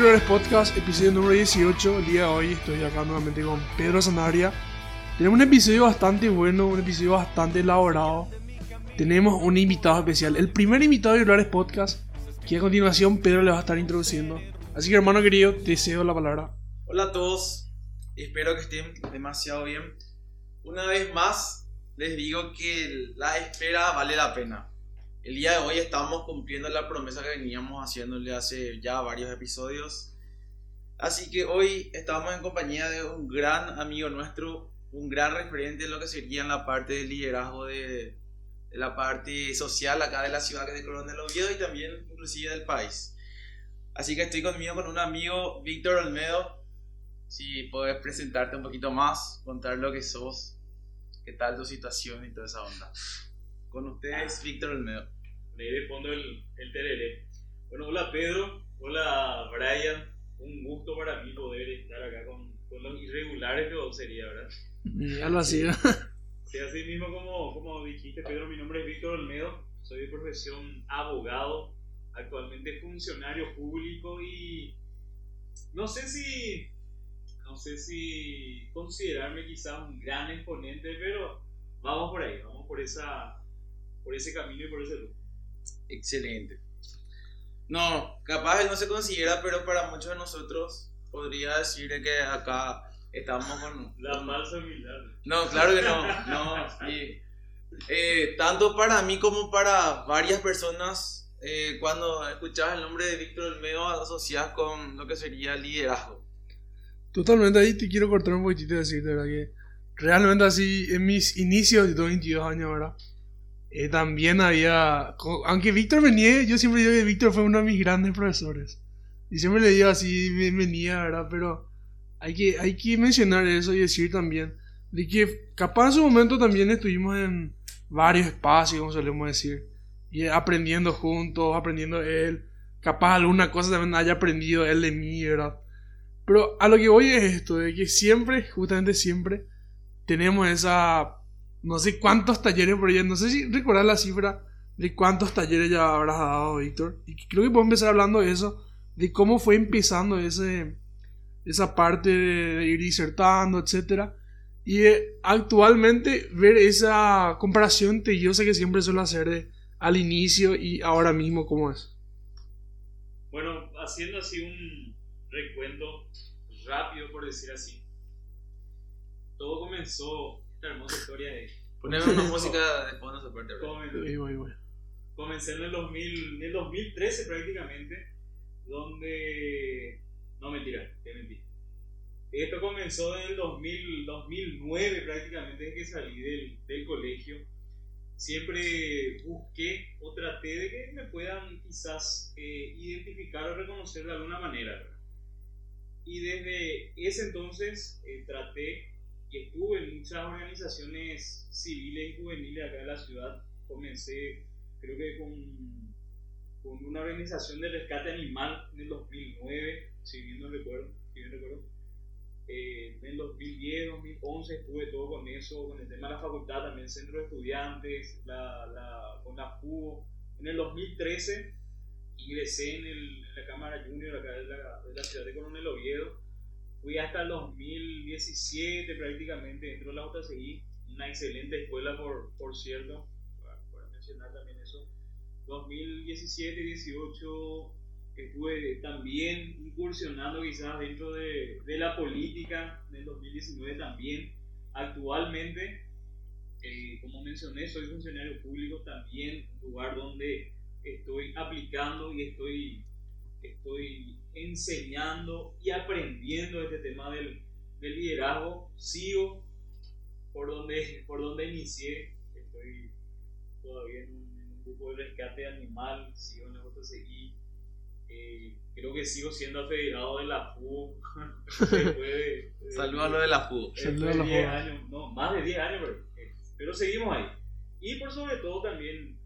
Titulares Podcast, episodio número 18. El día de hoy estoy acá nuevamente con Pedro Sanabria. Tenemos un episodio bastante bueno, un episodio bastante elaborado. Tenemos un invitado especial, el primer invitado de Titulares Podcast, que a continuación Pedro le va a estar introduciendo. Así que hermano querido, te cedo la palabra. Hola a todos, espero que estén demasiado bien. Una vez más, les digo que la espera vale la pena. El día de hoy estamos cumpliendo la promesa que veníamos haciéndole hace ya varios episodios. Así que hoy estamos en compañía de un gran amigo nuestro, un gran referente en lo que sería en la parte del liderazgo de, de la parte social acá de la ciudad de Coronel Oviedo y también inclusive del país. Así que estoy conmigo con un amigo, Víctor Olmedo. Si puedes presentarte un poquito más, contar lo que sos, qué tal tu situación y toda esa onda. Con ustedes, Víctor Olmedo. Ahí de fondo el, el tereré. Bueno, hola Pedro, hola Brian. Un gusto para mí poder estar acá con, con los irregulares que vos sería, ¿verdad? Y algo así. ¿no? Sí, así mismo como, como dijiste, Pedro, mi nombre es Víctor Olmedo. Soy de profesión abogado, actualmente funcionario público y no sé si no sé si considerarme quizás un gran exponente, pero vamos por ahí, vamos por esa por ese camino y por ese rumbo. Excelente. No, capaz él no se considera, pero para muchos de nosotros podría decir que acá estamos con... La falsa humildad. No, claro que no. no y, eh, tanto para mí como para varias personas, eh, cuando escuchas el nombre de Víctor Olmedo, asocias con lo que sería liderazgo. Totalmente, ahí te quiero cortar un poquitito y decirte, ¿verdad? Que realmente así, en mis inicios, yo tengo 22 años ahora, eh, también había, aunque Víctor niegue, yo siempre digo que Víctor fue uno de mis grandes profesores. Y siempre le digo así, niega, ¿verdad? Pero hay que, hay que mencionar eso y decir también, de que capaz en su momento también estuvimos en varios espacios, como solemos decir, y aprendiendo juntos, aprendiendo él, capaz alguna cosa también haya aprendido él de mí, ¿verdad? Pero a lo que voy es esto, de que siempre, justamente siempre, tenemos esa... No sé cuántos talleres por ella, no sé si recordar la cifra de cuántos talleres ya habrás dado, Víctor. Y creo que podemos empezar hablando de eso, de cómo fue empezando ese, esa parte de, ir disertando, etc. Y eh, actualmente ver esa comparación tediosa que siempre suelo hacer de, al inicio y ahora mismo cómo es. Bueno, haciendo así un recuento rápido, por decir así. Todo comenzó, esta hermosa historia de... Poneme una música de fondo voy, voy. Comencé en el, 2000, en el 2013 prácticamente, donde... No, mentira, que mentira. Esto comenzó en el 2000, 2009 prácticamente, desde que salí del, del colegio. Siempre busqué o traté de que me puedan quizás eh, identificar o reconocer de alguna manera. ¿verdad? Y desde ese entonces eh, traté y estuve en muchas organizaciones civiles y juveniles acá en la ciudad. Comencé creo que con, con una organización de rescate animal en el 2009, si bien no recuerdo, si bien recuerdo. Eh, en el 2010, 2011 estuve todo con eso, con el tema de la facultad, también centro de estudiantes, la, con la FUO. En el 2013 ingresé en, el, la Cámara Junior acá de la, de la ciudad de Coronel Oviedo. Fui hasta el 2017 prácticamente dentro de la JCI, una excelente escuela por, por cierto, para, para mencionar también eso. 2017 18 estuve también incursionando quizás dentro de, de la política, en el 2019 también. Actualmente, eh, como mencioné, soy funcionario público también, un lugar donde estoy aplicando y estoy, estoy enseñando y aprendiendo este tema del, del liderazgo. Sigo por donde, por donde inicié, estoy todavía en un, en un grupo de rescate animal, sigo en la JCI. Eh, creo que sigo siendo afederado de la FU. después de- de- Saludos a lo de la FUD. después Saludos a de la 10 FU. años, no, más de 10 años, pero, eh, pero seguimos ahí. Y por sobre todo también,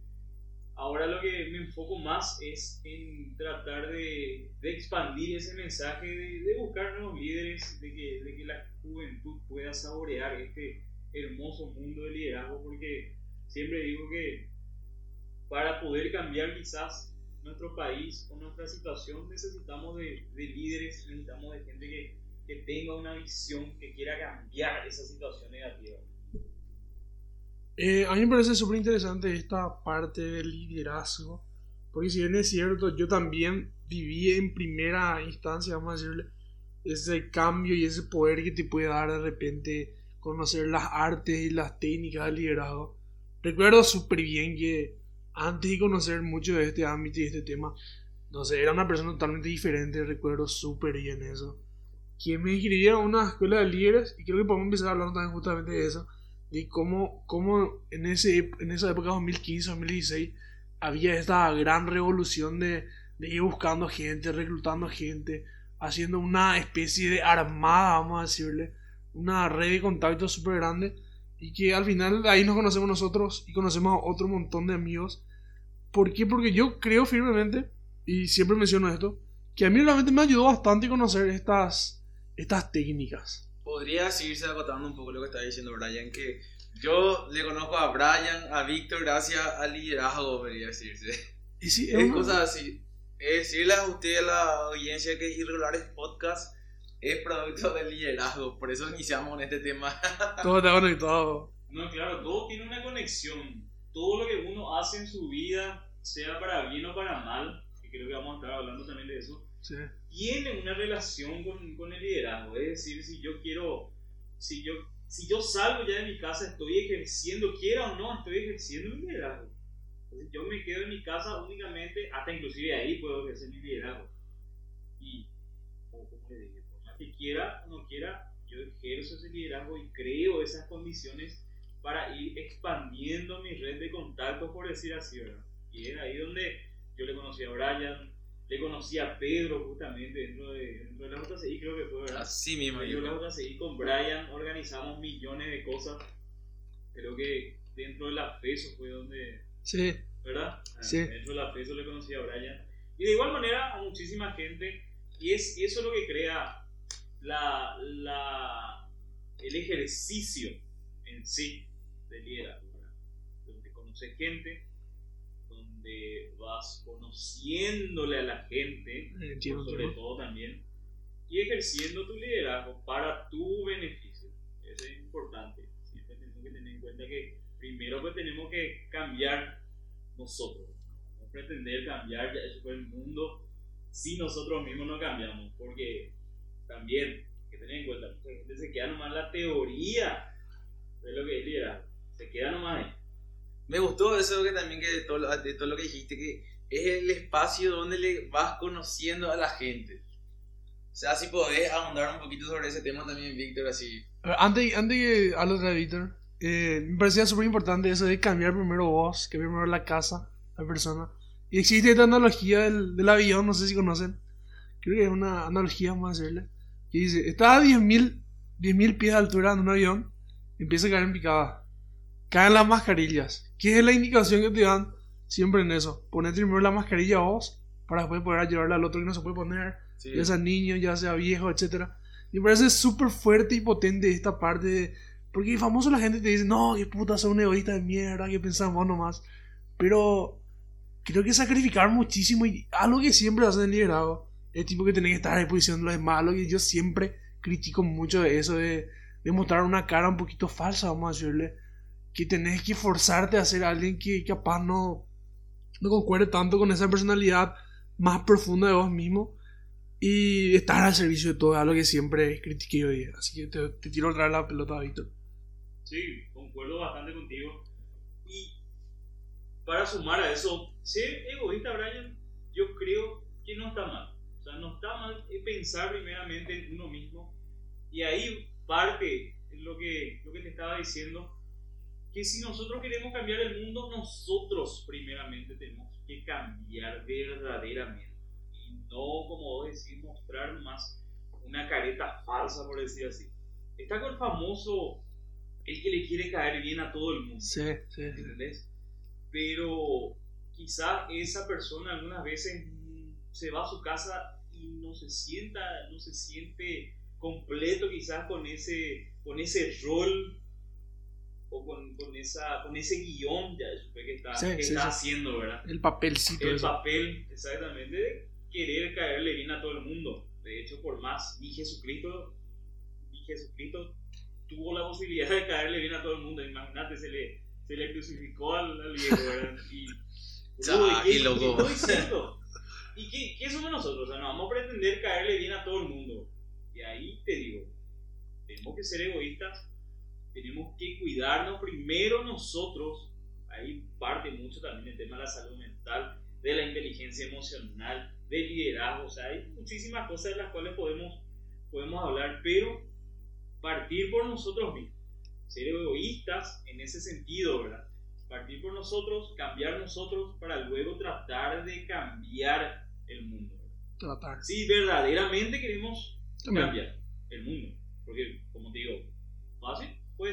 ahora lo que me enfoco más es en tratar de, expandir ese mensaje, de, buscar nuevos líderes, de que, la juventud pueda saborear este hermoso mundo del liderazgo, porque siempre digo que para poder cambiar quizás nuestro país o nuestra situación necesitamos de, de líderes, necesitamos de gente que tenga una visión, que quiera cambiar esa situación negativa. Eh, a mí me parece súper interesante esta parte del liderazgo, porque si bien es cierto, yo también viví en primera instancia, vamos a decirle, ese cambio y ese poder que te puede dar de repente conocer las artes y las técnicas del liderazgo. Recuerdo súper bien que antes de conocer mucho de este ámbito y de este tema, no sé, era una persona totalmente diferente, recuerdo súper bien eso. Que me inscribía a una escuela de líderes y creo que podemos empezar a hablar también justamente de eso de cómo, cómo en, ese, en esa época 2015-2016 había esta gran revolución de, ir buscando gente, reclutando gente, haciendo una especie de armada, vamos a decirle, una red de contactos súper grande y que al final ahí nos conocemos nosotros y conocemos a otro montón de amigos. ¿Por qué? Porque yo creo firmemente, y siempre menciono esto, que a mí realmente me ayudó bastante conocer estas, estas técnicas podría seguirse acotando un poco lo que está diciendo Brian, que yo le conozco a Brian, a Víctor, gracias al liderazgo, podría decirse. Y sí, es cosas así. Es decirle a usted, a la audiencia, que Irregulares Podcast es producto del liderazgo, por eso iniciamos en este tema. todo está conectado. No, claro, todo tiene una conexión. Todo lo que uno hace en su vida, sea para bien o para mal, y creo que vamos a estar hablando también de eso, tiene una relación con, con, el liderazgo. Es decir, si yo quiero, si yo, si yo salgo ya de mi casa, estoy ejerciendo, quiera o no, estoy ejerciendo mi liderazgo. Entonces, yo me quedo en mi casa únicamente, hasta inclusive ahí puedo ejercer mi liderazgo. Y, como, le dije, por más que quiera o no quiera, yo ejerzo ese liderazgo y creo esas condiciones para ir expandiendo mi red de contactos, por decir así, ¿verdad? Y es ahí donde yo le conocí a Brian, le conocí a Pedro justamente dentro de, dentro de la JCI, creo que fue, ¿verdad? Así mismo. Yo la JCI con Brian organizamos millones de cosas. Creo que dentro de la FESO fue donde... Sí. ¿Verdad? Ah, sí. Dentro de la FESO le conocí a Brian. Y de igual manera a muchísima gente. Y, es, y eso es lo que crea la, la, el ejercicio en sí de liderazgo. Donde conoce gente, vas conociéndole a la gente, sobre todo también, y ejerciendo tu liderazgo para tu beneficio. Eso es importante. Siempre tenemos que tener en cuenta que primero pues tenemos que cambiar nosotros. No pretender cambiar ya eso el mundo si nosotros mismos no cambiamos. Porque también, hay que tener en cuenta, mucha gente se queda nomás la teoría de lo que es liderazgo. Se queda nomás ahí me gustó eso que también que de todo, de todo lo que dijiste, que es el espacio donde le vas conociendo a la gente. O sea, si podés ahondar un poquito sobre ese tema también, Víctor, así. Antes, antes que hables de Víctor, eh, me parecía súper importante eso de cambiar primero voz, que primero la casa, la persona. Y existe esta analogía del, del avión, no sé si conocen. Creo que es una analogía, vamos a hacerle. Que dice, está a 10.000 10 pies de altura en un avión, empieza a caer en picada. Caen las mascarillas ¿Qué es la indicación que te dan siempre en eso? Poner primero la mascarilla a vos para después poder ayudarle al otro que no se puede poner, ya sea niño, ya sea viejo, etc. Y me parece súper fuerte y potente esta parte de... Porque famoso la gente te dice, no, qué puta, son un egoísta de mierda, que pensamos nomás. Pero creo que sacrificar muchísimo y algo que siempre hacen en liderazgo es tipo que tenés que estar a disposición de los demás, algo que yo siempre critico mucho de eso, de, de mostrar una cara un poquito falsa, vamos a decirle que tenés que forzarte a ser alguien que capaz no, no concuerde tanto con esa personalidad más profunda de vos mismo y estar al servicio de todo, algo que siempre critiqué hoy. Así que te, te tiro otra vez la pelota, Víctor. Sí, concuerdo bastante contigo. Y para sumar a eso, ser egoísta, Brian, yo creo que no está mal. O sea, no está mal pensar primeramente en uno mismo. Y ahí parte lo que, lo que te estaba diciendo que si nosotros queremos cambiar el mundo, nosotros primeramente tenemos que cambiar verdaderamente. Y no, como vos decís, mostrar más una careta falsa, por decir así. Está con el famoso, el que le quiere caer bien a todo el mundo. Sí, sí. ¿Entendés? Pero quizá esa persona algunas veces se va a su casa y no se sienta, no se siente completo quizás con ese, con ese rol con, esa, con ese guion ya supe que está, Sí, que sí, está sí. haciendo, ¿verdad? El papelcito El eso. papel, exactamente, de querer caerle bien a todo el mundo. De hecho, por más ni Jesucristo, ni Jesucristo tuvo la posibilidad de caerle bien a todo el mundo. Imagínate, se le, se le crucificó al, al viejo, ¿verdad? Y, boludo, Ah, ¿y qué loco. ¿qué estoy diciendo? ¿Y qué, qué somos nosotros? O sea, no vamos a pretender caerle bien a todo el mundo. Y ahí te digo, tenemos que ser egoístas, tenemos que cuidarnos primero nosotros. Ahí parte mucho también el tema de la salud mental, de la inteligencia emocional, del liderazgo. O sea, hay muchísimas cosas de las cuales podemos, podemos hablar, pero partir por nosotros mismos, ser egoístas en ese sentido, ¿verdad? Partir por nosotros, cambiar nosotros para luego tratar de cambiar el mundo. Tratar. Si verdaderamente queremos También. cambiar el mundo. Porque, como te digo,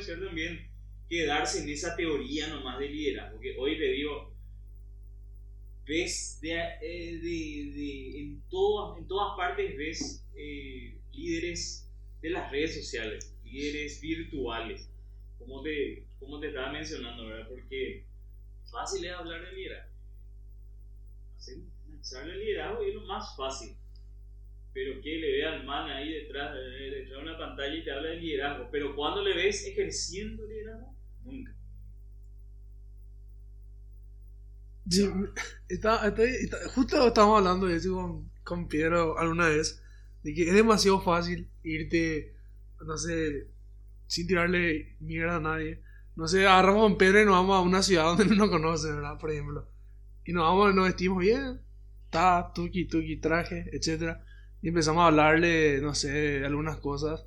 ser también quedarse en esa teoría nomás de liderazgo. Que hoy te digo, ves de, eh, de- de- en, todas, en todas partes ves eh, líderes de las redes sociales, líderes virtuales, como te, como te estaba mencionando, ¿verdad? Porque fácil es hablar de liderazgo. Hacer un charla de liderazgo es lo más fácil pero que le ve al man ahí detrás, eh, detrás de una pantalla y te habla de liderazgo. Pero cuando le ves ejerciendo liderazgo, nunca. Sí, está- estoy- está- justo estábamos hablando de eso con, con Piero alguna vez, de que es demasiado fácil irte, no sé, sin tirarle mierda a nadie. No sé, agarramos con Pedro y nos vamos a una ciudad donde no nos conocen, ¿verdad? Por ejemplo. Y nos vamos, nos vestimos bien, ta, tuki, tuki, traje, etcétera Y empezamos a hablarle, no sé, algunas cosas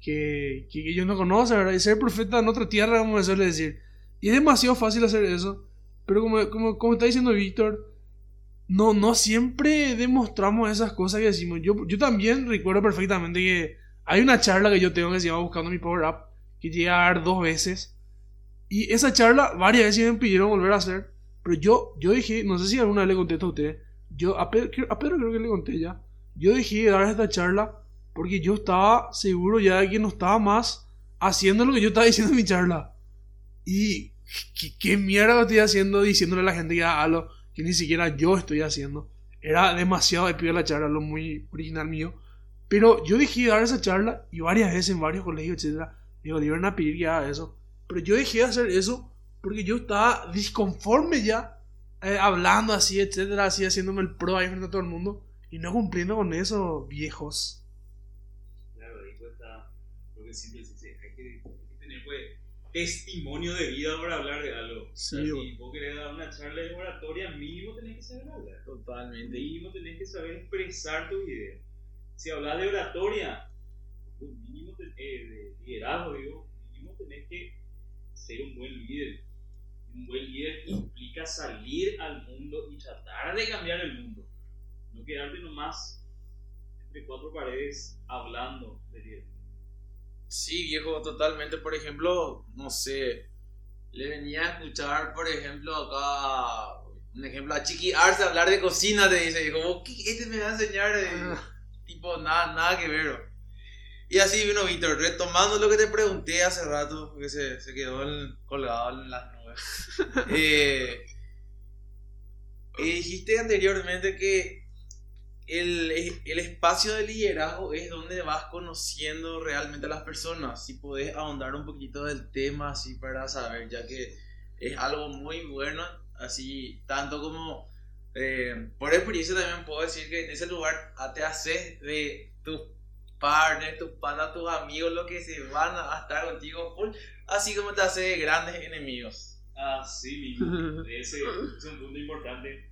que, que ellos no conocen, ¿verdad? Y ser profeta en otra tierra, como se suele decir. Y es demasiado fácil hacer eso. Pero como, como, como está diciendo Víctor, no, no siempre demostramos esas cosas que decimos. Yo, yo también recuerdo perfectamente que hay una charla que yo tengo que se llama Buscando mi Power Up, que llegué a dar dos veces. Y esa charla varias veces me pidieron volver a hacer. Pero yo, yo dije, no sé si alguna vez le conté a usted. Yo, a Pedro, a Pedro creo que le conté ya. Yo dejé de dar esta charla porque yo estaba seguro ya de que no estaba más haciendo lo que yo estaba diciendo en mi charla. Y ¿qué, qué mierda estoy haciendo diciéndole a la gente que haga algo que ni siquiera yo estoy haciendo? Era demasiado épica la charla, lo muy original mío. Pero yo dejé de dar esa charla y varias veces en varios colegios, etc. Digo, le iban a pedir que haga eso. Pero yo dejé de hacer eso porque yo estaba disconforme ya, eh, hablando así, etcétera, así haciéndome el pro ahí frente a todo el mundo y no cumpliendo con eso, viejos. Claro, ahí cuesta lo que siempre se dice, hay que, hay que tener pues, testimonio de vida para hablar de algo. Sí, o sea, bueno. si vos querés dar una charla de oratoria, mínimo tenés que saber hablar. Totalmente. Mínimo tenés que saber expresar tu idea. Si hablas de oratoria, pues, mínimo te- eh, de liderazgo, digo, mínimo tenés que ser un buen líder. Un buen líder implica salir al mundo y tratar de cambiar el mundo. No quedarte nomás entre cuatro paredes hablando de. Sí, viejo, totalmente. Por ejemplo, no sé, le venía a escuchar, por ejemplo, acá, un ejemplo, a Chiqui Arce hablar de cocina, te dice, dijo, "¿Vos qué este me va a enseñar, de, Ah. tipo, nada, nada que ver. bro". Y así vino Víctor, retomando lo que te pregunté hace rato, porque se, se quedó el- colgado en las nubes. Eh, eh, dijiste anteriormente que el, el espacio de liderazgo es donde vas conociendo realmente a las personas. Si podés ahondar un poquito del tema, así para saber, ya que es algo muy bueno, así, tanto como eh, por experiencia también puedo decir que en ese lugar ah, te haces de tus partners, tus panas, tus amigos, los que se van a estar contigo full, así como te haces de grandes enemigos. Así mismo. Ese es un punto importante.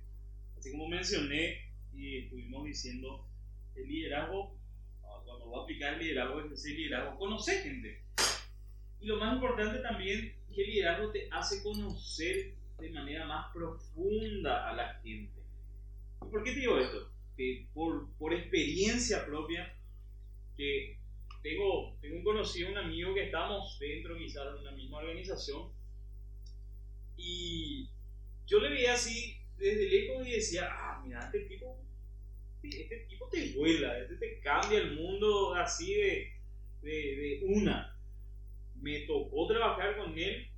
Así como mencioné y estuvimos diciendo, el liderazgo, ah, cuando voy a aplicar el liderazgo, es ese liderazgo, conocer gente. Y lo más importante también, que el liderazgo te hace conocer de manera más profunda a la gente. ¿Y por qué te digo esto? Que por, por experiencia propia, que tengo, tengo un conocido, un amigo que estamos dentro quizás de una misma organización, y yo le veía así desde lejos y decía, ah, mira, este tipo, este tipo te vuela, este te cambia el mundo así de, de, una. Me tocó trabajar con él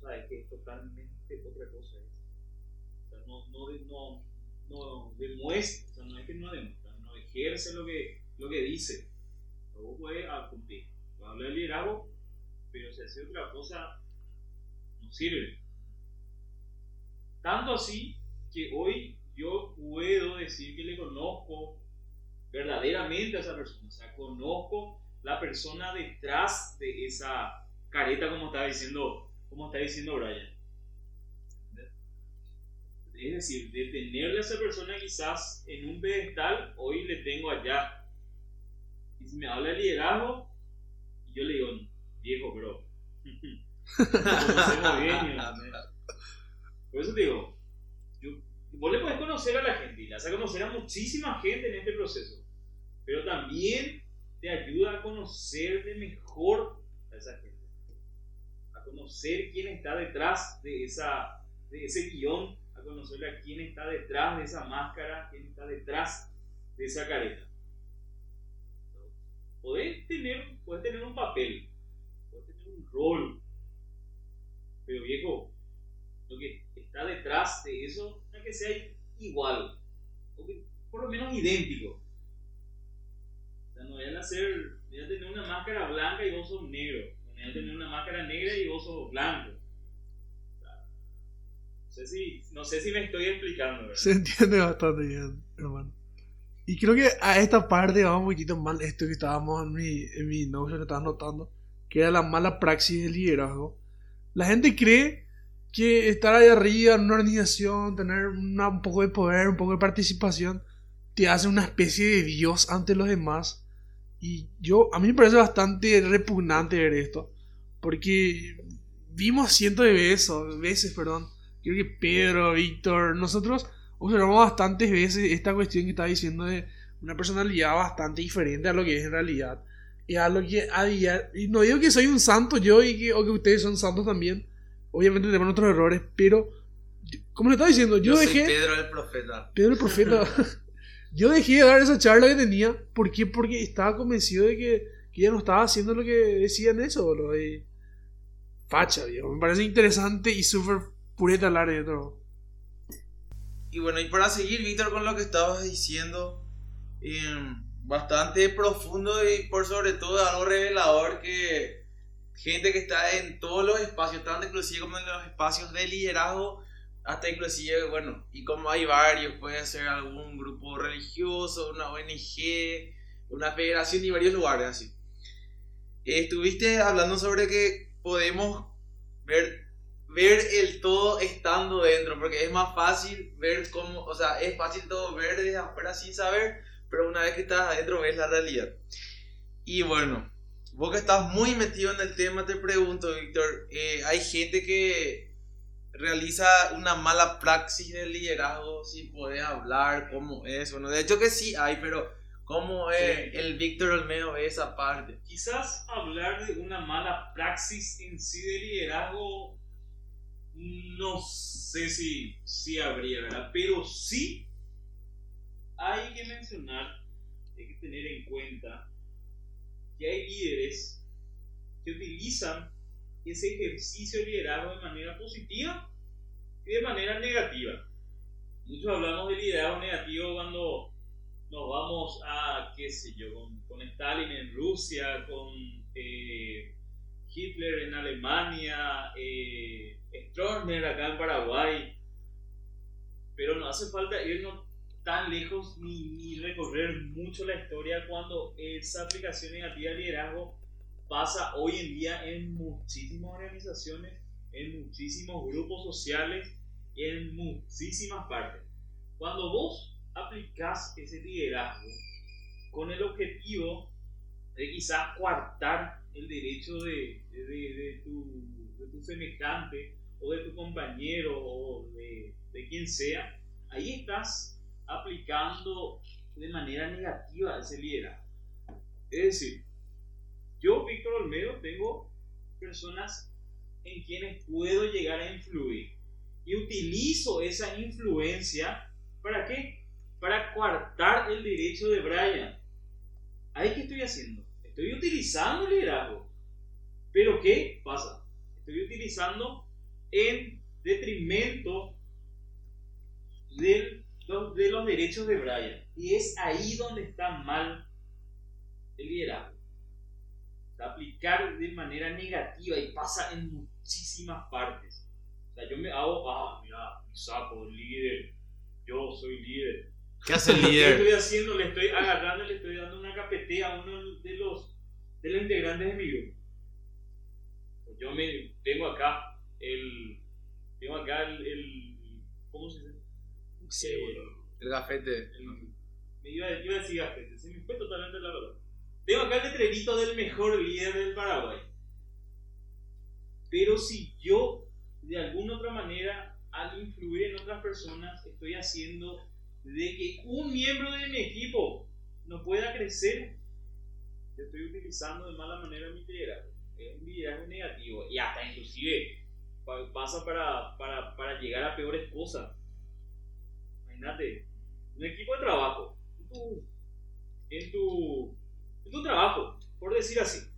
sabes que es totalmente otra cosa. O sea, no, no, no, demuestra, o sea, no es que no demuestra, no ejerce lo que, lo que dice. Luego puede cumplir. Habla de liderazgo, pero si hace otra cosa, no sirve. Tanto así que hoy yo puedo decir que le conozco verdaderamente a esa persona. O sea, conozco la persona detrás de esa careta, como está diciendo, como está diciendo Brian. Es decir, de tenerle a esa persona quizás en un pedestal, hoy le tengo allá. Y si me habla de liderazgo, yo le digo, viejo, bro. Por eso te digo, vos le puedes conocer a la gente y le vas a conocer a muchísima gente en este proceso, pero también te ayuda a conocer de mejor a esa gente, a conocer quién está detrás de, esa, de ese guion, a conocerle a quién está detrás de esa máscara, quién está detrás de esa careta. Podés tener, puedes tener un papel, puedes tener un rol, pero viejo, lo que está detrás de eso no es que sea igual, o que por lo menos idéntico. O sea, no vayan a ser, vayan a tener una máscara blanca y vos sos negro, no vayan a tener una máscara negra y vos sos blanco. no, sé si, no sé si me estoy explicando. ¿verdad? Se entiende bastante bien, hermano. Y creo que a esta parte va un poquito mal esto que estábamos en mi, en mi noche que estaba notando, que era la mala praxis del liderazgo. La gente cree que estar ahí arriba en una organización, tener un poco de poder, un poco de participación, te hace una especie de dios ante los demás. Y yo, a mí me parece bastante repugnante ver esto, porque vimos cientos de veces, veces, perdón, creo que Pedro, Víctor, nosotros observamos bastantes veces esta cuestión que está diciendo de una personalidad bastante diferente a lo que es en realidad. Y a lo que a no digo que soy un santo yo y que, o que ustedes son santos también, obviamente tenemos otros errores, pero como le estaba diciendo, yo, dejé. Pedro el profeta. Pedro el profeta. yo dejé de dar esa charla que tenía. ¿Por qué? Porque estaba convencido de que, que ella no estaba haciendo lo que decían eso, lo de facha, viejo. Me parece interesante y súper pureta hablar de todo. Y bueno, y para seguir, Víctor, con lo que estabas diciendo, eh, bastante profundo y por sobre todo algo revelador que gente que está en todos los espacios, tanto inclusive como en los espacios de liderazgo, hasta inclusive, bueno, y como hay varios, puede ser algún grupo religioso, una ONG, una federación y varios lugares así. Estuviste hablando sobre que podemos ver, ver el todo estando dentro, porque es más fácil ver cómo, o sea, es fácil todo ver desde afuera sin saber, pero una vez que estás adentro ves la realidad. Y bueno, Vos que estás muy metido en el tema, te pregunto, Víctor, eh, hay gente que realiza una mala praxis de liderazgo, si puedes hablar, cómo es, bueno, de hecho que sí hay, pero ¿cómo es el Víctor Olmedo esa parte? Quizás hablar de una mala praxis en sí de liderazgo, no sé si, si habría, ¿verdad? Pero sí hay que mencionar, hay que tener en cuenta que hay líderes que utilizan ese ejercicio de liderazgo de manera positiva y de manera negativa. Muchos hablamos de liderazgo negativo cuando nos vamos a, qué sé yo, con, Stalin en Rusia, con eh, Hitler en Alemania, eh, Stroessner acá en Paraguay. Pero no hace falta irnos tan lejos ni, recorrer mucho la historia cuando esa aplicación negativa de liderazgo pasa hoy en día en muchísimas organizaciones, en muchísimos grupos sociales, en muchísimas partes. Cuando vos aplicás ese liderazgo con el objetivo de quizás coartar el derecho de, de, tu, de, tu, semejante o de tu compañero o de, de quien sea, ahí estás aplicando de manera negativa ese liderazgo. Es decir, yo, Víctor Olmedo, tengo personas en quienes puedo llegar a influir y utilizo esa influencia para qué? Para coartar el derecho de Brian. ¿Ahí qué estoy haciendo? Estoy utilizando el liderazgo. Pero ¿qué pasa? Estoy utilizando en detrimento del- los- de los derechos de Brian. Y es ahí donde está mal el liderazgo. O sea, aplicar de manera negativa y pasa en muchísimas partes. O sea, yo me hago, ah, mira, mi sapo, líder, yo soy líder. ¿Qué hace el ¿Qué líder? estoy haciendo? Le estoy agarrando, le estoy dando una capetea a uno de los, de los integrantes de mi grupo. Yo me tengo acá el. Tengo acá el. el- ¿Cómo se dice? Eh, El gafete. el- me iba, iba a decir gafete, se me fue totalmente la verdad. Tengo acá el letrerito del mejor líder del Paraguay. Pero si yo, de alguna otra manera, al influir en otras personas, estoy haciendo de que un miembro de mi equipo no pueda crecer, yo estoy utilizando de mala manera mi liderazgo. Es un liderazgo negativo. Y hasta inclusive pa- pasa para, para, para llegar a peores cosas. Imagínate, un equipo de trabajo, en tu, en tu, trabajo, por decir así.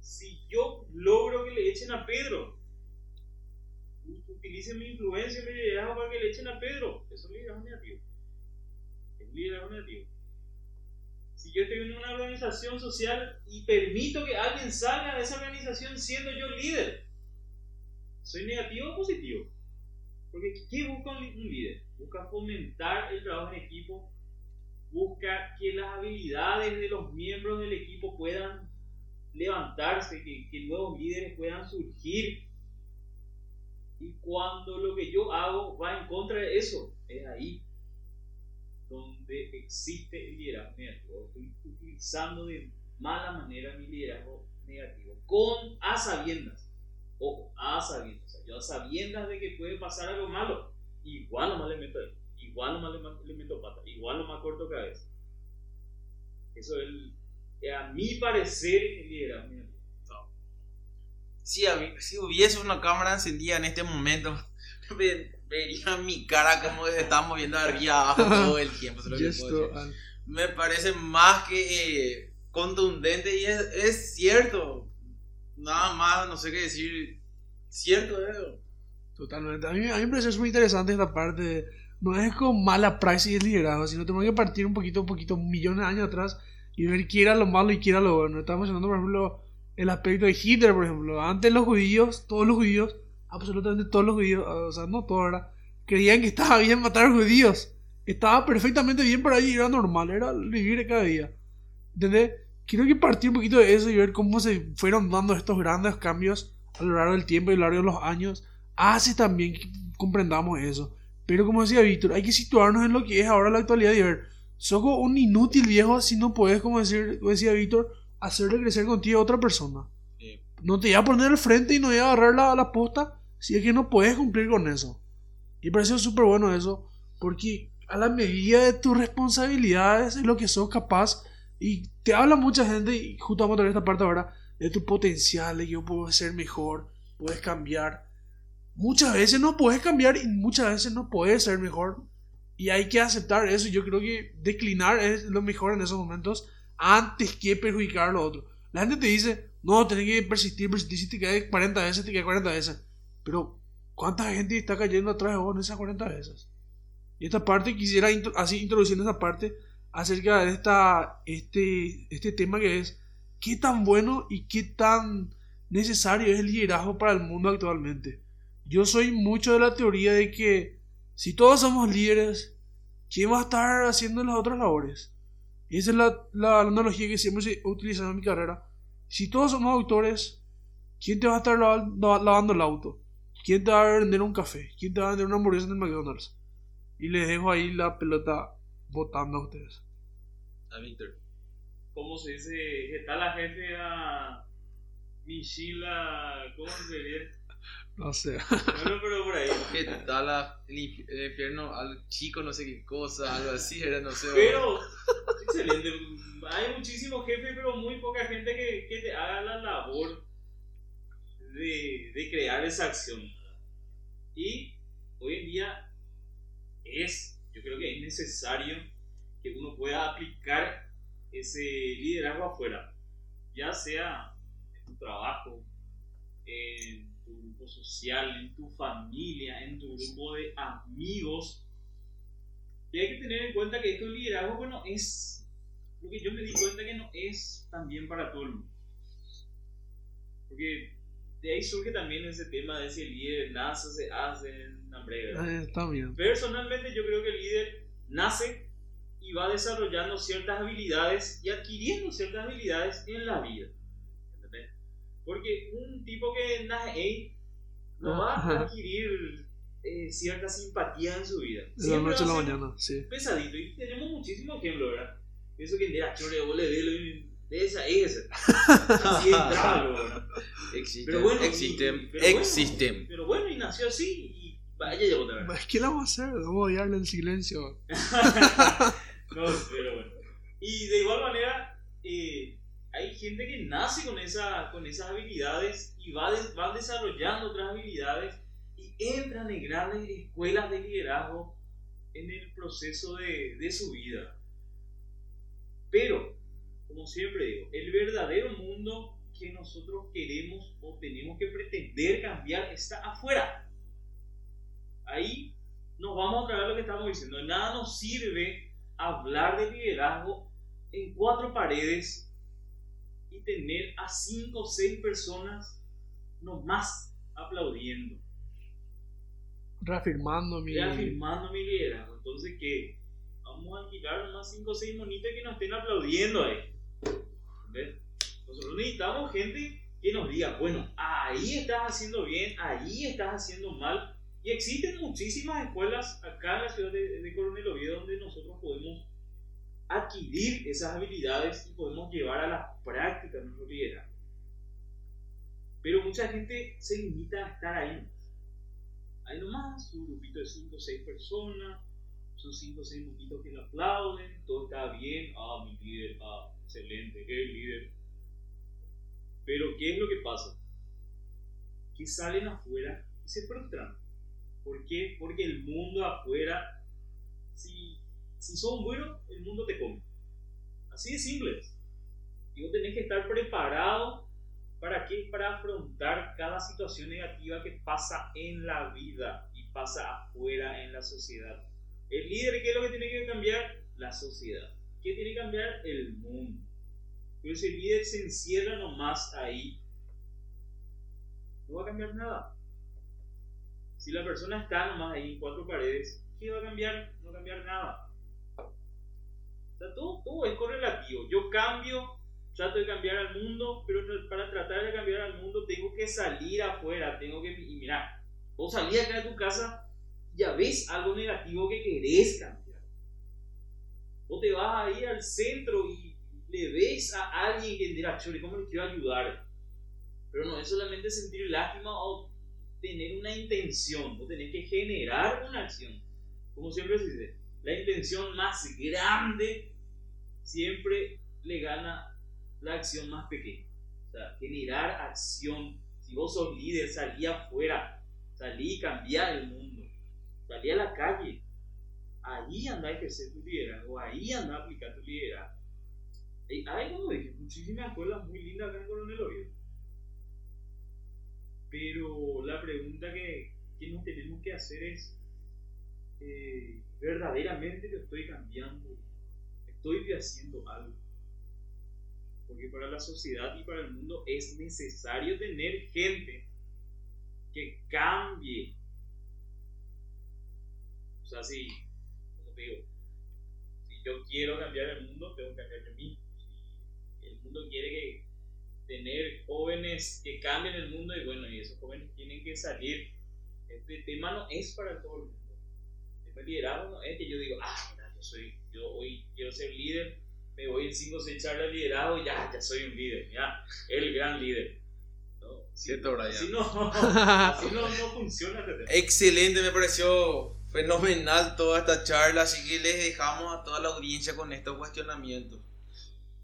Si yo logro que le echen a Pedro, utilicen mi influencia y mi liderazgo para que le echen a Pedro, eso es liderazgo negativo. Es liderazgo negativo. Si yo estoy en una organización social y permito que alguien salga de esa organización siendo yo líder, ¿soy negativo o positivo? Porque ¿qué busca un un líder? Busca fomentar el trabajo en equipo, busca que las habilidades de los miembros del equipo puedan levantarse, que, que nuevos líderes puedan surgir. Y cuando lo que yo hago va en contra de eso, es ahí donde existe el liderazgo negativo. Estoy utilizando de mala manera mi liderazgo negativo, con a sabiendas. Ojo, a sabiendas. O sea, yo a sabiendas de que puede pasar algo malo, igual nomás le meto ahí, igual le, ma- le meto pata, igual nomás corto cabeza. Eso es, el- es a mi parecer el liderazgo negativo. Si, hab- si hubiese una cámara encendida en este momento, ve- vería mi cara como estamos viendo arriba abajo todo el tiempo. eso es lo que puedo decir. al- Me parece más que eh, contundente y es, es cierto. Nada más, no sé qué decir. Cierto, eh. Totalmente. A mí, a mí me parece muy interesante esta parte. de- no es con mala praxis y liderazgo, sino tenemos que partir un poquito, un poquito, millones de años atrás y ver qué era lo malo y qué era lo bueno. Estamos mencionando, por ejemplo, el aspecto de Hitler, por ejemplo. Antes los judíos, todos los judíos, absolutamente todos los judíos, o sea, no todos, ¿verdad? Creían que estaba bien matar judíos. Estaba perfectamente bien para y era normal, era vivir de cada día. ¿Entendés? Quiero que partir un poquito de eso y ver cómo se fueron dando estos grandes cambios a lo largo del tiempo y a lo largo de los años. Hace también que comprendamos eso. Pero como decía Víctor, hay que situarnos en lo que es ahora la actualidad y ver, sos un inútil viejo si no puedes, como decir, como decía Víctor, hacerle crecer contigo a otra persona. Sí. No te voy a poner al frente y no voy a agarrar la, la posta si es que no puedes cumplir con eso. Y me pareció súper bueno eso, porque a la medida de tus responsabilidades es lo que sos capaz. Y te habla mucha gente, y justo vamos a tener esta parte ahora, de tu potencial, de que yo puedo ser mejor, puedes cambiar. Muchas veces no puedes cambiar y muchas veces no puedes ser mejor. Y hay que aceptar eso. Yo creo que declinar es lo mejor en esos momentos antes que perjudicar a lo otro. La gente te dice, no, tenés que persistir, persistir. Si te caes 40 veces, te caes 40 veces. Pero, ¿cuánta gente está cayendo atrás de vos en esas 40 veces? Y esta parte quisiera, así introduciendo esta parte, acerca de esta, este, este tema que es, ¿qué tan bueno y qué tan necesario es el liderazgo para el mundo actualmente? Yo soy mucho de la teoría de que si todos somos líderes, ¿quién va a estar haciendo las otras labores? Esa es la, la analogía que siempre he utilizado en mi carrera. Si todos somos autores, ¿quién te va a estar lav- lav- lavando el auto? ¿Quién te va a vender un café? ¿Quién te va a vender una hamburguesa en el McDonald's? Y les dejo ahí la pelota votando a ustedes. A Víctor. ¿Cómo se dice? ¿Qué tal la jefe a Michila? ¿Cómo se dice? No sé. Bueno, pero por ahí. ¿Qué tal la- el, el infierno al chico, no sé qué cosa, algo así, era, no sé. Pero, excelente. Hay muchísimos jefes, pero muy poca gente que, que te haga la labor de, de crear esa acción. Y hoy en día es, yo creo que es necesario que uno pueda aplicar ese liderazgo afuera, ya sea en tu trabajo, en tu grupo social, en tu familia, en tu grupo de amigos. Y hay que tener en cuenta que esto liderazgo, bueno, es lo que yo me di cuenta que no es también para todo el mundo. Porque de ahí surge también ese tema de si el líder nace, se hace, hambre, Ah, Está bien. Personalmente yo creo que el líder nace y va desarrollando ciertas habilidades y adquiriendo ciertas habilidades en la vida. Porque un tipo que nace ahí no va a adquirir eh, cierta simpatía en su vida. De la Siempre noche a la mañana, sí. Pesadito. Y tenemos muchísimos ejemplos, ¿verdad? Eso que mira, chore, vos le ves, de esa, esa. Así entraba, ¿verdad? Existen, Pero bueno, existen, y- pero bueno, existen. Pero bueno, y nació así y vaya llegó otra vez. Es que la vamos a hacer, vamos a odiarle en silencio. no, pero bueno. Y de igual manera, eh, hay gente que nace con, esa, con esas habilidades y va des- van desarrollando otras habilidades y entran en grandes escuelas de liderazgo en el proceso de, de su vida. Pero, como siempre digo, el verdadero mundo que nosotros queremos o tenemos que pretender cambiar está afuera. Ahí nos vamos a traer lo que estamos diciendo. De Nada nos sirve hablar de liderazgo en cuatro paredes y tener a cinco o seis personas nomás aplaudiendo, Reafirmando mi. reafirmando mi liderazgo. Entonces, ¿qué? Vamos a alquilar nomás cinco o seis monitas que nos estén aplaudiendo ahí. ¿Ves? Nosotros necesitamos gente que nos diga, bueno, ahí estás haciendo bien, ahí estás haciendo mal. Y existen muchísimas escuelas acá en la ciudad de, de Coronel Oviedo donde nosotros podemos adquirir esas habilidades y podemos llevar a la práctica nuestro liderazgo. Pero mucha gente se limita a estar ahí. Ahí nomás, su grupito de 5 o 6 personas, sus 5 o 6 monitos que le aplauden, todo está bien, ah, mi líder, ah, excelente, qué líder. Pero ¿qué es lo que pasa? Que salen afuera y se frustran. ¿Por qué? Porque el mundo afuera, si, si son buenos, el mundo te come. Así de simple. Y vos tenés que estar preparado para qué? Para afrontar cada situación negativa que pasa en la vida y pasa afuera en la sociedad. El líder, ¿qué es lo que tiene que cambiar? La sociedad. ¿Qué tiene que cambiar? El mundo. Pero si el líder se encierra nomás ahí, no va a cambiar nada. Si la persona está nomás ahí en cuatro paredes, ¿qué va a cambiar? No va a cambiar nada. O sea, todo, todo es correlativo. Yo cambio, trato de cambiar al mundo, pero para tratar de cambiar al mundo tengo que salir afuera, tengo que... Y mira, vos salís acá de tu casa, ya ves algo negativo que querés cambiar. Vos te vas ahí al centro y le ves a alguien que dirá, chore, ¿cómo le quiero ayudar? Pero no es solamente sentir lástima o tener una intención, vos tenés que generar una acción. Como siempre se dice, la intención más grande siempre le gana la acción más pequeña. O sea, generar acción. Si vos sos líder, salí afuera, salí y el mundo, salí a la calle. Ahí anda a ejercer tu liderazgo, ahí anda a aplicar tu liderazgo. Hay, como dije, muchísimas escuelas muy lindas acá en Coronel Oviedo. Pero la pregunta que, que nos tenemos que hacer es, eh, ¿verdaderamente yo estoy cambiando? ¿Estoy haciendo algo? Porque para la sociedad y para el mundo es necesario tener gente que cambie. O sea, si, como te digo, si yo quiero cambiar el mundo, tengo que cambiar yo mismo. Si el mundo quiere que tener jóvenes que cambien el mundo y bueno, y esos jóvenes tienen que salir. Este tema no es para todo el mundo. Este liderazgo no es que yo digo, ah, yo soy, yo hoy quiero ser líder, me voy en 5 o 6 charlas de liderazgo y ya, ya soy un líder, ya, el gran líder. No, Cierto, Brian. Así no, así no, no funciona este tema. Excelente, me pareció fenomenal toda esta charla, así que les dejamos a toda la audiencia con estos cuestionamientos.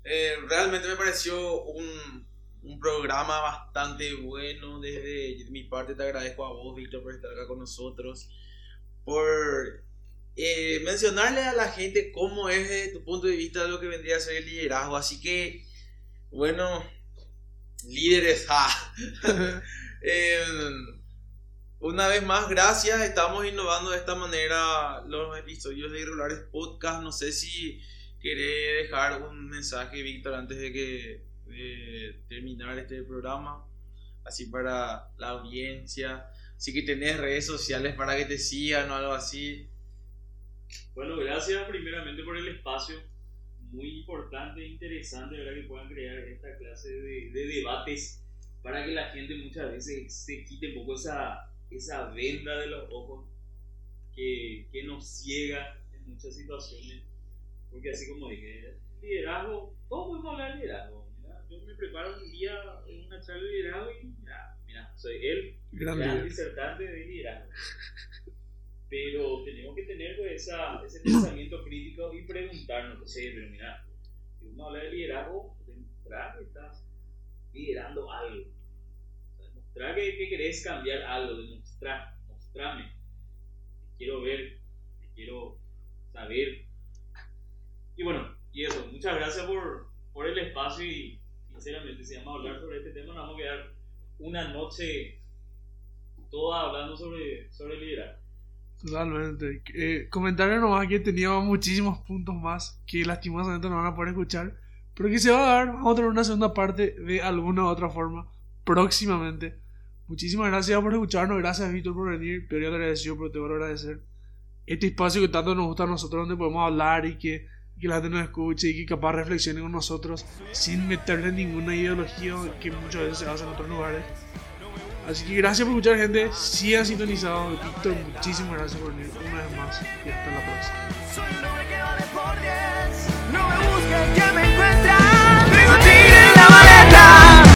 Eh, realmente me pareció un, un programa bastante bueno. Desde mi parte te agradezco a vos, Víctor, por estar acá con nosotros, por eh, mencionarle a la gente cómo es desde tu punto de vista lo que vendría a ser el liderazgo. Así que, bueno, líderes, ah, Eh, una vez más, gracias. Estamos innovando de esta manera los episodios de Irregulares Podcast. No sé si querés dejar un mensaje, Víctor, antes de que de terminar este programa. Así para la audiencia. Si que tenés redes sociales para que te sigan o algo así. Bueno, gracias primeramente por el espacio. Muy importante e interesante ¿verdad? que puedan crear esta clase de, de debates para que la gente muchas veces se quite un poco esa, esa venda de los ojos que, que nos ciega en muchas situaciones. Porque así como dije, liderazgo, todos podemos hablar de liderazgo. Yo me preparo un día en una charla de liderazgo y mira, mira soy el gran disertante de liderazgo. Pero tenemos que tener pues, ese pensamiento crítico y preguntarnos, sí, pero mira, si uno habla de liderazgo, demostrar que estás liderando algo. demostrar que, que, querés cambiar algo, demostrar, mostrame. Te quiero ver, te quiero saber. Y bueno, y eso, muchas gracias por, por el espacio y sinceramente si vamos a hablar sobre este tema nos vamos a quedar una noche toda hablando sobre, sobre liderazgo. Totalmente. Eh, comentario nomás que teníamos muchísimos puntos más que lastimosamente no van a poder escuchar. Pero que se va a dar. Vamos a tener una segunda parte de alguna u otra forma próximamente. Muchísimas gracias por escucharnos. Gracias, Víctor, por venir. Te agradecido, pero te voy a agradecer. Este espacio que tanto nos gusta a nosotros, donde podemos hablar y que, que la gente nos escuche y que capaz reflexione con nosotros sin meterle ninguna ideología que muchas veces se hace en otros lugares. Así que gracias por escuchar, gente. Sigan sintonizados. Víctor, muchísimas gracias por venir una vez más. Y hasta la próxima.